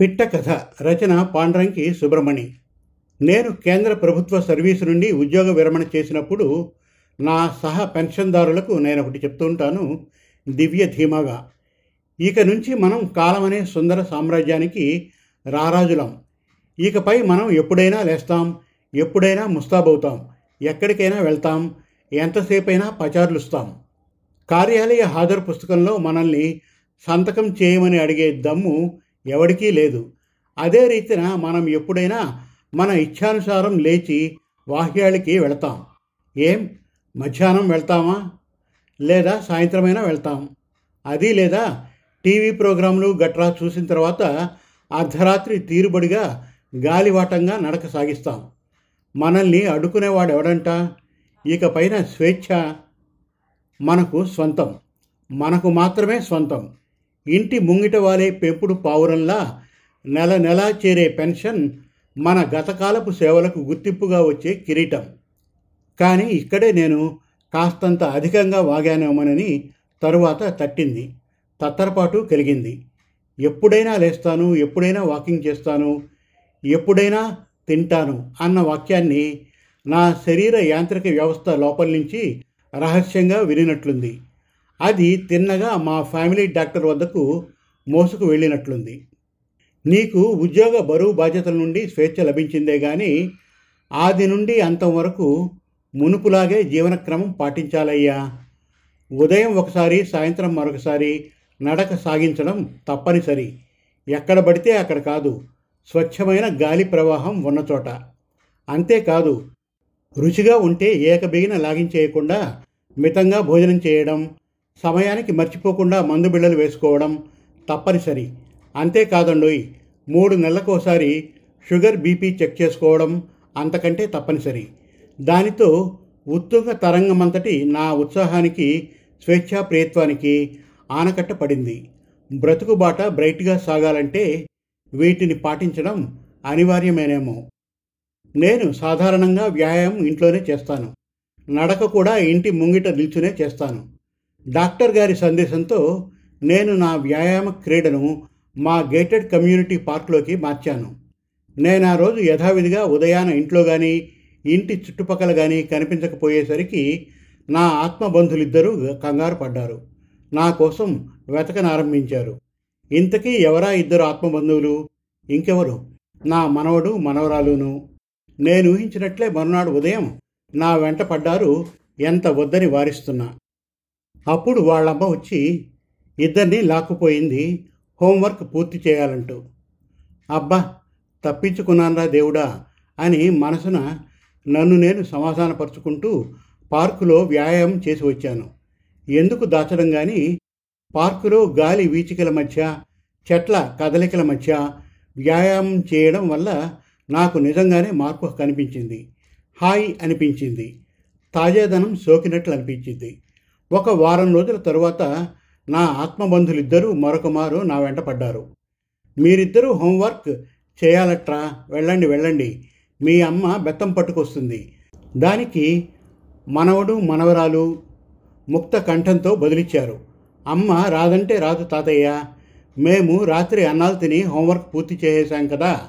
పిట్ట కథ రచన పాండ్రంకి సుబ్రమణి నేను కేంద్ర ప్రభుత్వ సర్వీసు నుండి ఉద్యోగ విరమణ చేసినప్పుడు నా సహ పెన్షన్దారులకు నేను ఒకటి చెప్తూ ఉంటాను. దివ్య ధీమాగా. ఇక నుంచి మనం కాలం అనే సుందర సామ్రాజ్యానికి రారాజులం. ఇకపై మనం ఎప్పుడైనా లేస్తాం ఎప్పుడైనా ముస్తాబవుతాం ఎక్కడికైనా వెళ్తాం ఎంతసేపైనా పచారులుస్తాం. కార్యాలయ హాజరు పుస్తకంలో మనల్ని సంతకం చేయమని అడిగే దమ్ము ఎవరికీ లేదు. అదే రీతిన మనం ఎప్పుడైనా మన ఇచ్ఛానుసారం లేచి వాహ్యాలకి వెళతాం. ఏం? మధ్యాహ్నం వెళ్తామా? లేదా సాయంత్రమైనా వెళ్తాం. అది లేదా టీవీ ప్రోగ్రాంలు గట్రా చూసిన తర్వాత అర్ధరాత్రి తీరుబడిగా గాలివాటంగా నడక సాగిస్తాం. మనల్ని అడ్డుకునేవాడు ఎవడంట? ఇక పైన స్వేచ్ఛ మనకు స్వంతం. మనకు మాత్రమే స్వంతం. ఇంటి ముంగిట వాలే పెంపుడు పావురంలా నెల నెలా చేరే పెన్షన్ మన గతకాలపు సేవలకు గుర్తింపుగా వచ్చే కిరీటం. కానీ ఇక్కడే నేను కాస్తంత అధికంగా వాగానేమోనని తరువాత తట్టింది. తత్తరపాటు కలిగింది. ఎప్పుడైనా లేస్తాను ఎప్పుడైనా వాకింగ్ చేస్తాను ఎప్పుడైనా తింటాను అన్న వాక్యాన్ని నా శరీర యాంత్రిక వ్యవస్థ లోపల నుంచి రహస్యంగా వినినట్లుంది. అది తిన్నగా మా ఫ్యామిలీ డాక్టర్ వద్దకు మోసుకు వెళ్ళినట్లుంది. నీకు ఉద్యోగ బరువు బాధ్యతల నుండి స్వేచ్ఛ లభించిందే కానీ ఆది నుండి అంతం వరకు మునుపులాగే జీవనక్రమం పాటించాలయ్యా. ఉదయం ఒకసారి సాయంత్రం మరొకసారి నడక సాగించడం తప్పనిసరి. ఎక్కడ పడితే అక్కడ కాదు. స్వచ్ఛమైన గాలి ప్రవాహం ఉన్న చోట అంతేకాదు రుచిగా ఉంటే ఏకబిగిన లాగించేయకుండా మితంగా భోజనం చేయడం సమయానికి మర్చిపోకుండా మందు బిళ్ళలు వేసుకోవడం తప్పనిసరి. అంతేకాదండోయ్ మూడు నెలలకోసారి షుగర్ బీపీ చెక్ చేసుకోవడం అంతకంటే తప్పనిసరి. దానితో ఉత్తుంగ తరంగమంతటి నా ఉత్సాహానికి స్వేచ్ఛా ప్రియత్వానికి ఆనకట్ట పడింది. బ్రతుకుబాట బ్రైట్గా సాగాలంటే వీటిని పాటించడం అనివార్యమేనేమో. నేను సాధారణంగా వ్యాయామం ఇంట్లోనే చేస్తాను. నడక కూడా ఇంటి ముంగిట నిల్చునే చేస్తాను. డాక్టర్ గారి సందేశంతో నేను నా వ్యాయామ క్రీడను మా గేటెడ్ కమ్యూనిటీ పార్క్లోకి మార్చాను. నేను ఆ రోజు యథావిధిగా ఉదయాన ఇంట్లో కానీ ఇంటి చుట్టుపక్కల కానీ కనిపించకపోయేసరికి నా ఆత్మబంధులిద్దరూ కంగారు పడ్డారు. నా కోసం వెతకనారంభించారు. ఇంతకీ ఎవరా ఇద్దరు ఆత్మబంధువులు? ఇంకెవరు? నా మనవడు మనవరాలును. నేను ఊహించినట్లే మరునాడు ఉదయం నా వెంట పడ్డారు ఎంత వద్దని వారిస్తున్నా. అప్పుడు వాళ్ళమ్మ వచ్చి ఇద్దరిని లాక్కుపోయింది. హోంవర్క్ పూర్తి చేయాలంటూ. అబ్బా తప్పించుకున్నానరా దేవుడా అని మనసున నన్ను నేను సమాధానపరుచుకుంటూ పార్కులో వ్యాయామం చేసి వచ్చాను. ఎందుకు దాచడం కానీ పార్కులో గాలి వీచికల మధ్య చెట్ల కదలికల మధ్య వ్యాయామం చేయడం వల్ల నాకు నిజంగానే మార్పు కనిపించింది. హాయ్ అనిపించింది. తాజాదనం సోకినట్లు అనిపించింది. ఒక వారం రోజుల తరువాత నా ఆత్మబంధులిద్దరూ మరొక మారు నా వెంట పడ్డారు. మీరిద్దరూ హోంవర్క్ చేయాలట్రా? వెళ్ళండి వెళ్ళండి. మీ అమ్మ బెత్తం పట్టుకొస్తుంది. దానికి మనవడు మనవరాలు ముక్త కంఠంతో బదిలిచ్చారు. అమ్మ రాదంటే రాదు తాతయ్య. మేము రాత్రి అన్నాలు తిని హోంవర్క్ పూర్తి చేసేసాం కదా?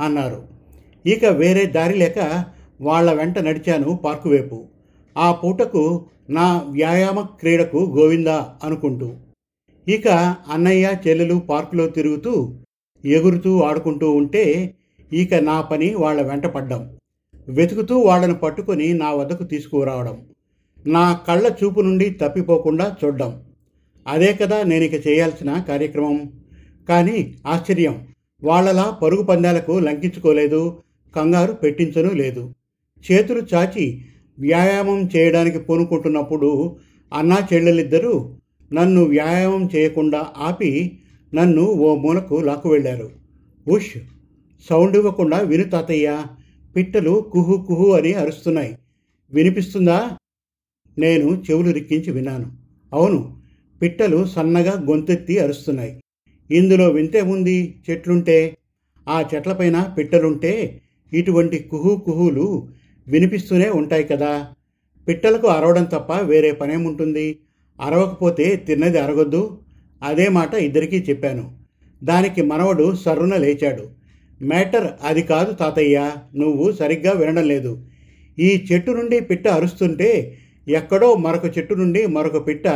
అన్నారు. ఇక వేరే దారి లేక వాళ్ళ వెంట నడిచాను పార్కు వైపు ఆ పూటకు నా వ్యాయామ క్రీడకు గోవిందా అనుకుంటూ. ఇక అన్నయ్య చెల్లెలు పార్కులో తిరుగుతూ ఎగురుతూ ఆడుకుంటూ ఉంటే ఇక నా పని వాళ్ళ వెంట పడ్డం. వెతుకుతూ వాళ్ళను పట్టుకొని నా వద్దకు తీసుకురావడం. నా కళ్ళ చూపు నుండి తప్పిపోకుండా చూడ్డం. అదే కదా నేను ఇక చేయాల్సిన కార్యక్రమం. కానీ ఆశ్చర్యం. వాళ్ళలా పరుగు పందాలకు లంకించుకోలేదు కంగారు పెట్టించను లేదు. చేతులు చాచి వ్యాయామం చేయడానికి పూనుకుంటున్నప్పుడు అన్నా చెల్లెలిద్దరూ నన్ను వ్యాయామం చేయకుండా ఆపి నన్ను ఓ మూలకు లాక్కు వెళ్ళారు. ఉష్ సౌండ్ ఇవ్వకుండా విను తాతయ్య పిట్టలు కుహు కుహు అని అరుస్తున్నాయి. వినిపిస్తుందా? నేను చెవులు రిక్కించి విన్నాను. అవును పిట్టలు సన్నగా గొంతెత్తి అరుస్తున్నాయి. ఇందులో వింతేముంది చెట్లుంటే? ఆ చెట్లపైన పిట్టలుంటే ఇటువంటి కుహు కుహులు వినిపిస్తూనే ఉంటాయి కదా. పిట్టలకు అరవడం తప్ప వేరే పనేముంటుంది? అరవకపోతే తిన్నది అరగొద్దు? అదే మాట ఇద్దరికీ చెప్పాను. దానికి మనవడు సర్రున లేచాడు. మ్యాటర్ అది కాదు తాతయ్య నువ్వు సరిగ్గా వినడం లేదు. ఈ చెట్టు నుండి పిట్ట అరుస్తుంటే ఎక్కడో మరొక చెట్టు నుండి మరొక పిట్ట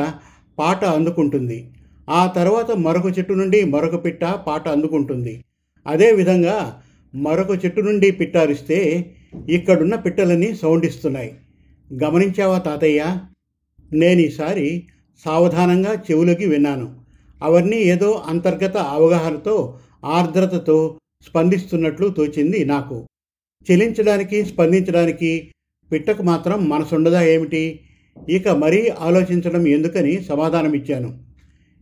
పాట అందుకుంటుంది. ఆ తర్వాత మరొక చెట్టు నుండి మరొక పిట్ట పాట అందుకుంటుంది. అదేవిధంగా మరొక చెట్టు నుండి పిట్ట అరిస్తే ఇక్కడున్న పిట్టలన్నీ సౌండ్ ఇస్తున్నాయి గమనించావా తాతయ్య? నేను ఈసారి సావధానంగా చెవులకి విన్నాను. అవన్నీ ఏదో అంతర్గత అవగాహనతో ఆర్ద్రతతో స్పందిస్తున్నట్లు తోచింది నాకు. చెలించడానికి స్పందించడానికి పిట్టకు మాత్రం మనసుండదా ఏమిటి? ఇక మరీ ఆలోచించడం ఎందుకని సమాధానమిచ్చాను.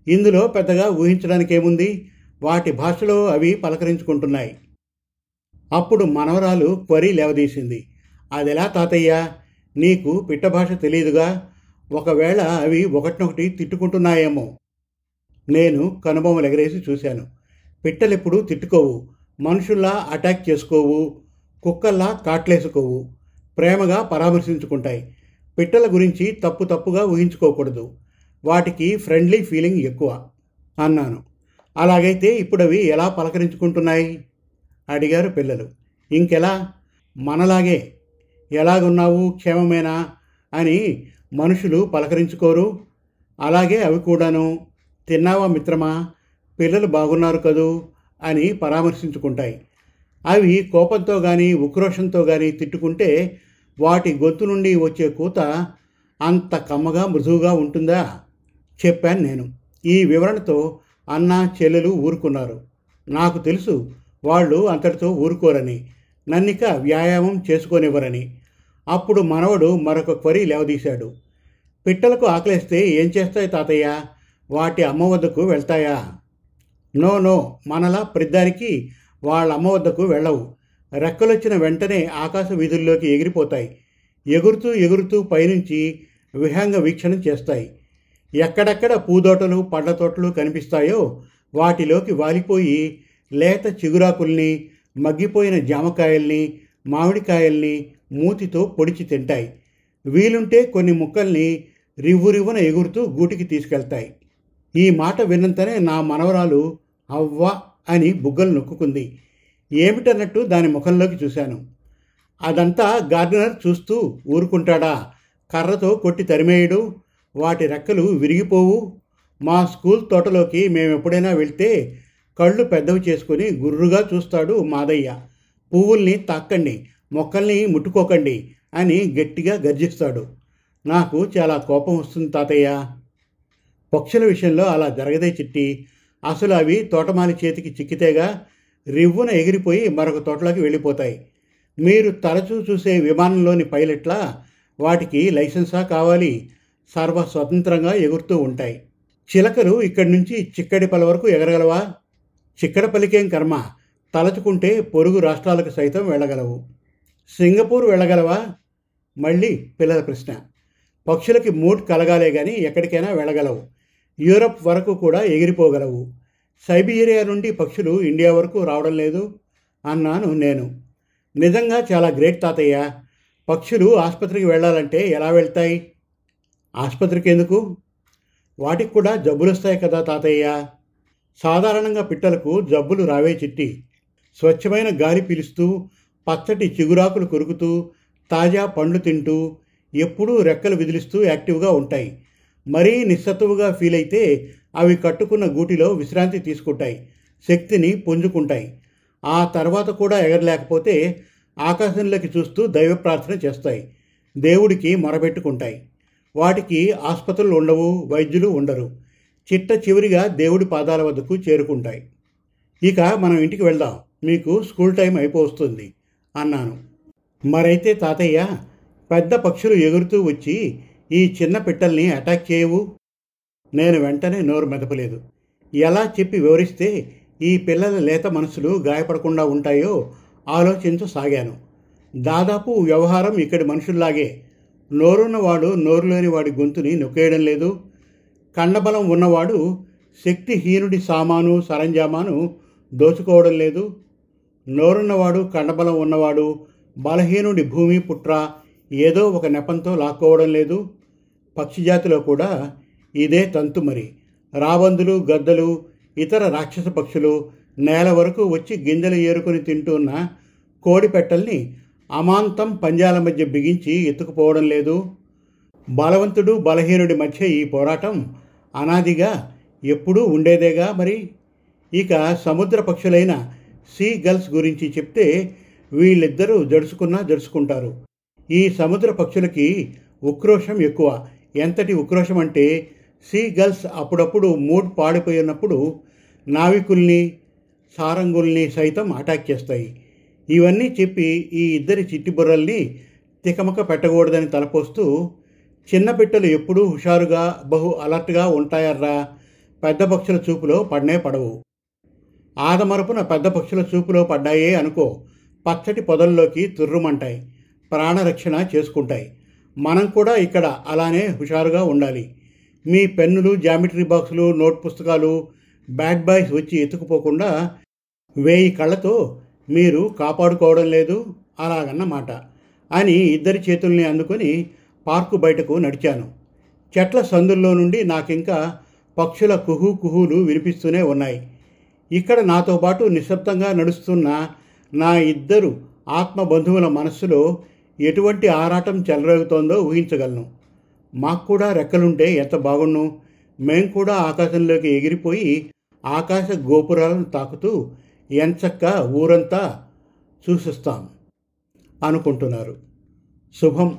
ఇందులో పెద్దగా ఊహించడానికేముంది? వాటి భాషలో అవి పలకరించుకుంటున్నాయి. అప్పుడు మనవరాలు క్వరీ లేవదీసింది. అదెలా తాతయ్య? నీకు పిట్ట భాష తెలియదుగా? ఒకవేళ అవి ఒకటినొకటి తిట్టుకుంటున్నాయేమో. నేను కనుబొమ్మలు ఎగరేసి చూశాను. పిట్టలెప్పుడు తిట్టుకోవు. మనుషుల్లా అటాక్ చేసుకోవు. కుక్కల్లా కాట్లేసుకోవు. ప్రేమగా పరామర్శించుకుంటాయి. పిట్టల గురించి తప్పు తప్పుగా ఊహించుకోకూడదు. వాటికి ఫ్రెండ్లీ ఫీలింగ్ ఎక్కువ అన్నాను. అలాగైతే ఇప్పుడు అవి ఎలా పలకరించుకుంటున్నాయి? అడిగారు పిల్లలు. ఇంకెలా? మనలాగే ఎలాగున్నావు? క్షేమమేనా? అని మనుషులు పలకరించుకోరు. అలాగే అవి కూడాను. తిన్నావా మిత్రమా? పిల్లలు బాగున్నారు కదూ? అని పరామర్శించుకుంటాయి. అవి కోపంతో కానీ ఉక్రోషంతో కానీ తిట్టుకుంటే వాటి గొంతు నుండి వచ్చే కూత అంత కమ్మగా మృదువుగా ఉంటుందా? చెప్పాను నేను. ఈ వివరణతో అన్న చెల్లెలు ఊరుకున్నారు. నాకు తెలుసు వాళ్ళు అంతటితో ఊరుకోరని. నన్నిక వ్యాయామం చేసుకోనివ్వరని. అప్పుడు మనవడు మరొక క్వరీ లేవదీశాడు. పిట్టలకు ఆకలేస్తే ఏం చేస్తాయి తాతయ్య? వాటి అమ్మ వద్దకు వెళ్తాయా? నో నో మనలా ప్రతిదానికి వాళ్ళ అమ్మ వద్దకు వెళ్ళవు. రెక్కలొచ్చిన వెంటనే ఆకాశ వీధుల్లోకి ఎగిరిపోతాయి. ఎగురుతూ ఎగురుతూ పైనుంచి విహంగ వీక్షణ చేస్తాయి. ఎక్కడెక్కడ పూదోటలు పండ్ల తోటలు కనిపిస్తాయో వాటిలోకి వాలిపోయి లేత చిగురాకుల్ని మగ్గిపోయిన జామకాయల్ని మామిడికాయల్ని మూతితో పొడిచి తింటాయి. వీలుంటే కొన్ని ముక్కల్ని రివ్వురివ్వున ఎగురుతూ గూటికి తీసుకెళ్తాయి. ఈ మాట విన్నంతనే నా మనవరాలు అవ్వ అని బుగ్గలు నొక్కుంది ఏమిటన్నట్టు దాని ముఖంలోకి చూశాను. అదంతా గార్డెనర్ చూస్తూ ఊరుకుంటాడా? కర్రతో కొట్టి తరిమేయడు? వాటి రెక్కలు విరిగిపోవు? మా స్కూల్ తోటలోకి మేము ఎప్పుడైనా వెళ్తే కళ్ళు పెద్దవి చేసుకుని గుర్రుగా చూస్తాడు మాదయ్య. పువ్వుల్ని తాక్కండి మొక్కల్ని ముట్టుకోకండి అని గట్టిగా గర్జిస్తాడు. నాకు చాలా కోపం వస్తుంది తాతయ్య. పక్షుల విషయంలో అలా జరగదే చిట్టి. అసలు అవి తోటమాలి చేతికి చిక్కితేగా రివ్వున ఎగిరిపోయి మరొక తోటలోకి వెళ్ళిపోతాయి. మీరు తరచూ చూసే విమానంలోని పైలట్లా వాటికి లైసెన్సా కావాలి? సర్వ స్వతంత్రంగా ఎగురుతూ ఉంటాయి. చిలకలు ఇక్కడి నుంచి చిక్కడిపల్లి వరకు ఎగరగలవా? చిక్కడపల్లికేం కర్మ? తలచుకుంటే పొరుగు రాష్ట్రాలకు సైతం వెళ్ళగలవు. సింగపూర్ వెళ్ళగలవా? మళ్ళీ పిల్లల ప్రశ్న. పక్షులకి మూడ్ కలగాలే కానీ ఎక్కడికైనా వెళ్ళగలవు. యూరప్ వరకు కూడా ఎగిరిపోగలవు. సైబీరియా నుండి పక్షులు ఇండియా వరకు రావడం లేదు అన్నాను నేను. నిజంగా చాలా గ్రేట్ తాతయ్య. పక్షులు ఆసుపత్రికి వెళ్ళాలంటే ఎలా వెళ్తాయి? ఆసుపత్రికి ఎందుకు? వాటికి కూడా జబ్బులు వస్తాయి కదా తాతయ్య. సాధారణంగా పిట్టలకు జబ్బులు రావే చిట్టి. స్వచ్ఛమైన గాలి పీలుస్తూ పచ్చటి చిగురాకులు కొరుకుతూ తాజా పండ్లు తింటూ ఎప్పుడూ రెక్కలు విదిలిస్తూ యాక్టివ్గా ఉంటాయి. మరీ నిస్సత్తువుగా ఫీల్ అయితే అవి కట్టుకున్న గూటిలో విశ్రాంతి తీసుకుంటాయి శక్తిని పుంజుకుంటాయి. ఆ తర్వాత కూడా ఎగరలేకపోతే ఆకాశంలోకి చూస్తూ దైవ ప్రార్థన చేస్తాయి దేవుడికి మొరబెట్టుకుంటాయి వాటికి ఆసుపత్రులు ఉండవు వైద్యులు ఉండరు. చిట్ట చివరిగా దేవుడి పాదాల వద్దకు చేరుకుంటాయి. ఇక మనం ఇంటికి వెళ్దాం. మీకు స్కూల్ టైం అయిపోతుంది అన్నాను. మరైతే తాతయ్య పెద్ద పక్షులు ఎగురుతూ వచ్చి ఈ చిన్న పిట్టల్ని అటాక్ చేయవు. నేను వెంటనే నోరు మెదపలేదు. ఎలా చెప్పి వివరిస్తే ఈ పిల్లల లేత మనసులు గాయపడకుండా ఉంటాయో ఆలోచించసాగాను దాదాపు వ్యవహారం ఇక్కడి మనుషుల్లాగే. నోరున్నవాడు నోరులేని వాడి గొంతుని నొక్కేయడం లేదు. కండబలం ఉన్నవాడు శక్తిహీనుడి సామాను సరంజామాను దోచుకోవడం లేదు. నోరున్నవాడు కండబలం ఉన్నవాడు బలహీనుడి భూమి పుట్ర ఏదో ఒక నెపంతో లాక్కోవడం లేదు. పక్షిజాతిలో కూడా ఇదే తంతు మరి. రాబందులు గద్దలు ఇతర రాక్షస పక్షులు నేల వరకు వచ్చి గింజలు ఏరుకొని తింటున్న కోడి పెట్టల్ని అమాంతం పంజాల మధ్య బిగించి ఎత్తుకుపోవడం లేదు. బలవంతుడు బలహీనుడి మధ్య ఈ పోరాటం అనాదిగా ఎప్పుడూ ఉండేదేగా మరి? ఇక సముద్ర పక్షులైన సీ గల్స్ గురించి చెప్తే వీళ్ళిద్దరూ జడుచుకున్నా జడుచుకుంటారు ఈ సముద్ర పక్షులకి ఉక్రోషం ఎక్కువ. ఎంతటి ఉక్రోషం అంటే సీ గల్స్ అప్పుడప్పుడు మూడ్ పాడిపోయినప్పుడు నావికుల్ని సారంగుల్ని సైతం అటాక్ చేస్తాయి. ఇవన్నీ చెప్పి ఈ ఇద్దరి చిట్టి బుర్రల్ని తికమక పెట్టకూడదని తలపోస్తూ చిన్న పిట్టలు ఎప్పుడూ హుషారుగా బహు అలర్ట్గా ఉంటాయర్రా. పెద్ద పక్షుల చూపులో పడనే పడవు. ఆదమరపున పెద్ద పక్షుల చూపులో పడ్డాయే అనుకో పచ్చటి పొదల్లోకి తుర్రుమంటాయి ప్రాణరక్షణ చేసుకుంటాయి. మనం కూడా ఇక్కడ అలానే హుషారుగా ఉండాలి. మీ పెన్నులు జామెట్రీ బాక్సులు నోట్ పుస్తకాలు బ్యాడ్ బాయ్స్ వచ్చి ఎత్తుకుపోకుండా వేయి కళ్ళతో మీరు కాపాడుకోవడం లేదు అలాగన్నమాట అని ఇద్దరి చేతుల్ని అందుకొని పార్కు బయటకు నడిచాను. చెట్ల సందుల్లో నుండి నాకింకా పక్షుల కుహు కుహులు వినిపిస్తూనే ఉన్నాయి. ఇక్కడ నాతో పాటు నిశ్శబ్దంగా నడుస్తున్న నా ఇద్దరు ఆత్మ బంధువుల మనస్సులో ఎటువంటి ఆరాటం చెలరేగుతోందో ఊహించగలను. మాకు కూడా రెక్కలుంటే ఎంత బాగుండు. మేం కూడా ఆకాశంలోకి ఎగిరిపోయి ఆకాశ గోపురాలను తాకుతూ ఎంచక్క ఊరంతా చూసిస్తాం అనుకుంటున్నారు. శుభం.